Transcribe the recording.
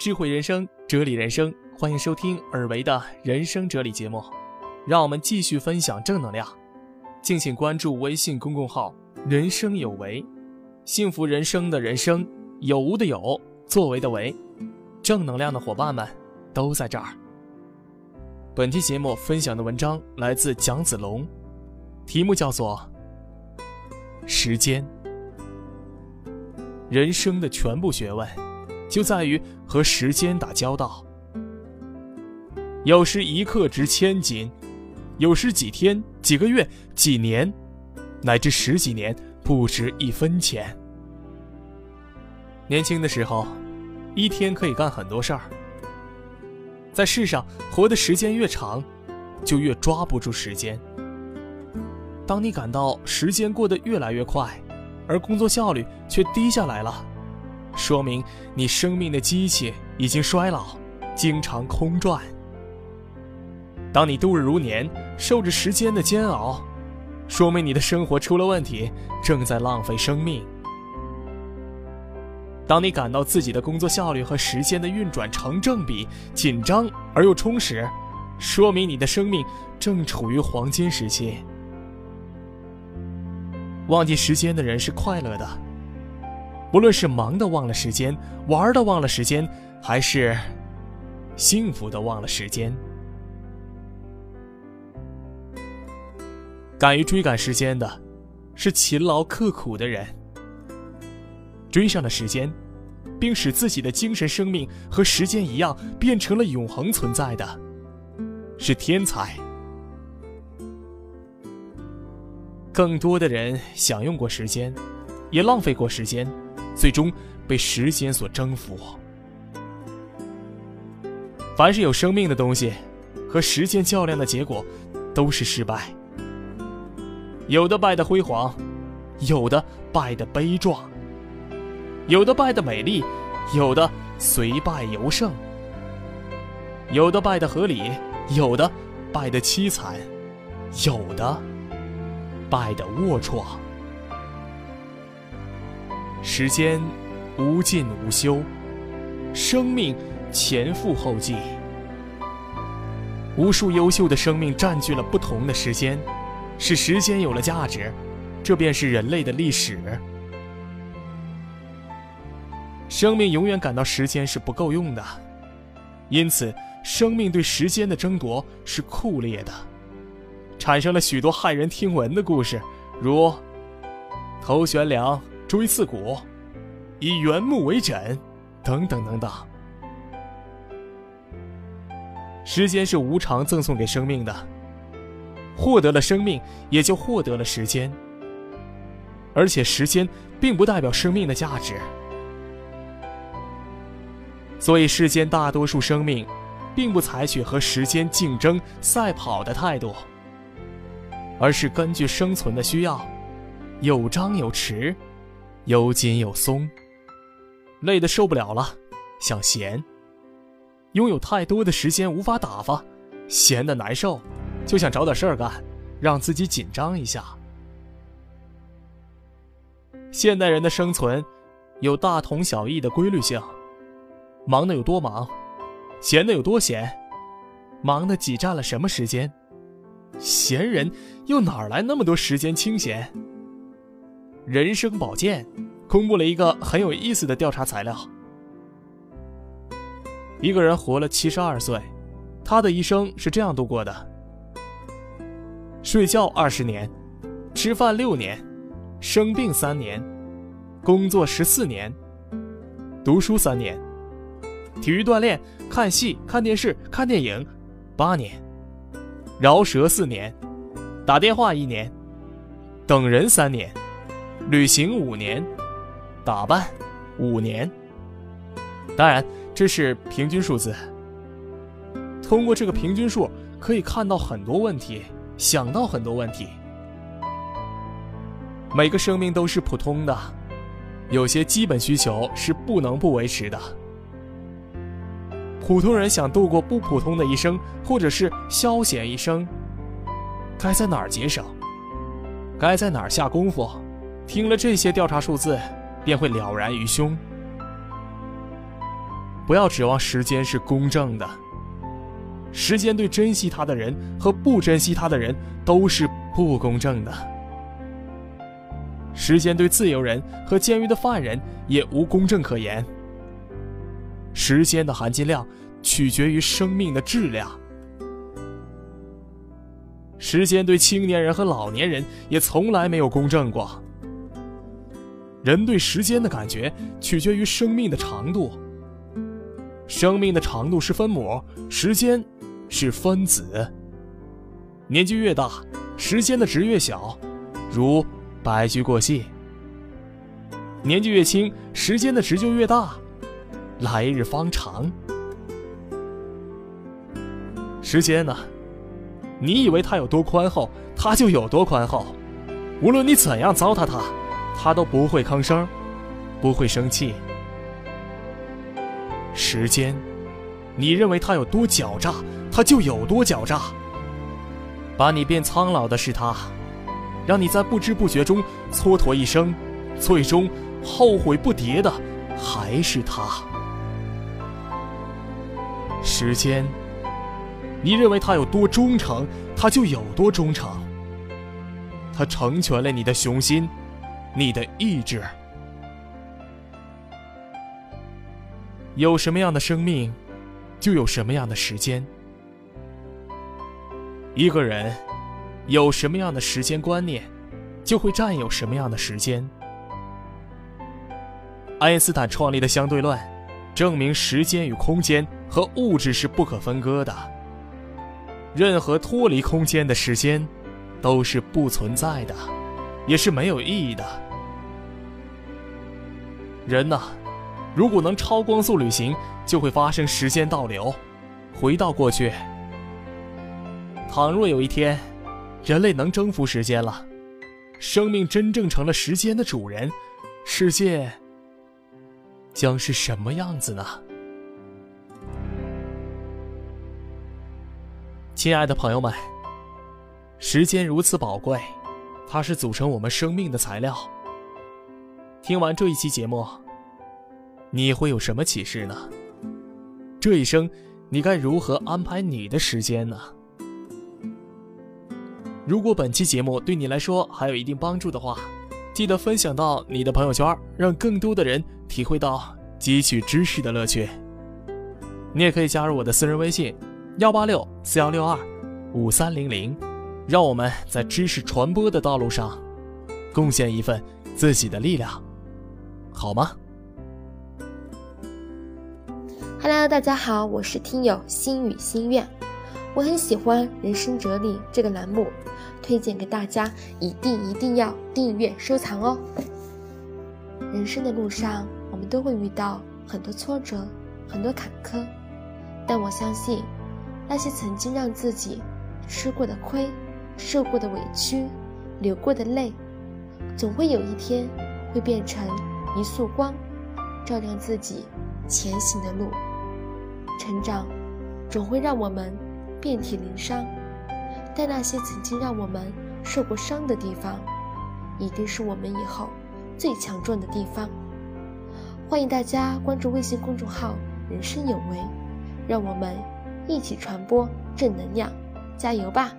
智慧人生，哲理人生，欢迎收听尔维的人生哲理节目。让我们继续分享正能量，敬请关注微信公众号“人生有为”，幸福人生的人生，有无的有，作为的为，正能量的伙伴们都在这儿。本期节目分享的文章来自蒋子龙，题目叫做《时间》。人生的全部学问，就在于和时间打交道。有时一刻值千金，有时几天、几个月、几年，乃至十几年不值一分钱。年轻的时候，一天可以干很多事儿。在世上活的时间越长，就越抓不住时间。当你感到时间过得越来越快，而工作效率却低下来了，说明你生命的机器已经衰老，经常空转。当你度日如年，受着时间的煎熬，说明你的生活出了问题，正在浪费生命。当你感到自己的工作效率和时间的运转成正比，紧张而又充实，说明你的生命正处于黄金时期。忘记时间的人是快乐的，不论是忙的忘了时间，玩的忘了时间，还是幸福的忘了时间。敢于追赶时间的，是勤劳刻苦的人。追上了时间，并使自己的精神生命和时间一样变成了永恒存在的，是天才。更多的人享用过时间，也浪费过时间，最终被时间所征服。凡是有生命的东西，和时间较量的结果，都是失败。有的败得辉煌，有的败得悲壮，有的败得美丽，有的随败犹胜，有的败得合理，有的败得凄惨，有的。败的龌龊，时间无尽无休，生命前赴后继，无数优秀的生命占据了不同的时间，使时间有了价值，这便是人类的历史。生命永远感到时间是不够用的，因此，生命对时间的争夺是酷烈的。产生了许多骇人听闻的故事，如头悬梁、锥刺股、以原木为枕，等等等等。时间是无偿赠送给生命的，获得了生命，也就获得了时间。而且，时间并不代表生命的价值。所以，世间大多数生命，并不采取和时间竞争、赛跑的态度。而是根据生存的需要，有张有弛，有紧有松。累得受不了了，想闲。拥有太多的时间无法打发，闲得难受，就想找点事儿干，让自己紧张一下。现代人的生存有大同小异的规律性，忙的有多忙，闲的有多闲，忙的挤占了什么时间？闲人又哪来那么多时间清闲？人生保健公布了一个很有意思的调查材料：一个人活了七十二岁，他的一生是这样度过的：睡觉二十年，吃饭六年，生病三年，工作十四年，读书三年，体育锻炼、看戏、看电视、看电影八年。饶舌四年，打电话一年，等人三年，旅行五年，打扮五年。当然，这是平均数字。通过这个平均数，可以看到很多问题，想到很多问题。每个生命都是普通的，有些基本需求是不能不维持的。普通人想度过不普通的一生，或者是消闲一生，该在哪儿节省？该在哪儿下功夫？听了这些调查数字，便会了然于胸。不要指望时间是公正的。时间对珍惜他的人和不珍惜他的人都是不公正的。时间对自由人和监狱的犯人也无公正可言。时间的含金量取决于生命的质量。时间对青年人和老年人也从来没有公正过。人对时间的感觉取决于生命的长度。生命的长度是分母，时间是分子。年纪越大，时间的值越小，如白驹过隙；年纪越轻，时间的值就越大，来日方长。时间呢？你以为它有多宽厚，它就有多宽厚。无论你怎样糟蹋它，他都不会吭声，不会生气。时间，你认为他有多狡诈，他就有多狡诈。把你变苍老的是他，让你在不知不觉中蹉跎一生，最终后悔不迭的还是他。时间。你认为他有多忠诚，他就有多忠诚。他成全了你的雄心，你的意志。有什么样的生命，就有什么样的时间。一个人有什么样的时间观念，就会占有什么样的时间。爱因斯坦创立的相对论，证明时间与空间和物质是不可分割的。任何脱离空间的时间，都是不存在的，也是没有意义的。人呐，如果能超光速旅行，就会发生时间倒流，回到过去。倘若有一天，人类能征服时间了，生命真正成了时间的主人，世界将是什么样子呢？亲爱的朋友们，时间如此宝贵，它是组成我们生命的材料。听完这一期节目，你会有什么启示呢？这一生，你该如何安排你的时间呢？如果本期节目对你来说还有一定帮助的话，记得分享到你的朋友圈，让更多的人体会到汲取知识的乐趣。你也可以加入我的私人微信。幺八六四幺六二五三零零，让我们在知识传播的道路上贡献一份自己的力量，好吗？Hello，大家好，我是听友心语心愿，我很喜欢《人生哲理》这个栏目，推荐给大家，一定一定要订阅收藏哦。人生的路上，我们都会遇到很多挫折，很多坎坷，但我相信。那些曾经让自己吃过的亏、受过的委屈、流过的泪，总会有一天会变成一束光，照亮自己前行的路。成长总会让我们遍体鳞伤，但那些曾经让我们受过伤的地方，一定是我们以后最强壮的地方。欢迎大家关注微信公众号“人生有为”，让我们。一起传播正能量，加油吧！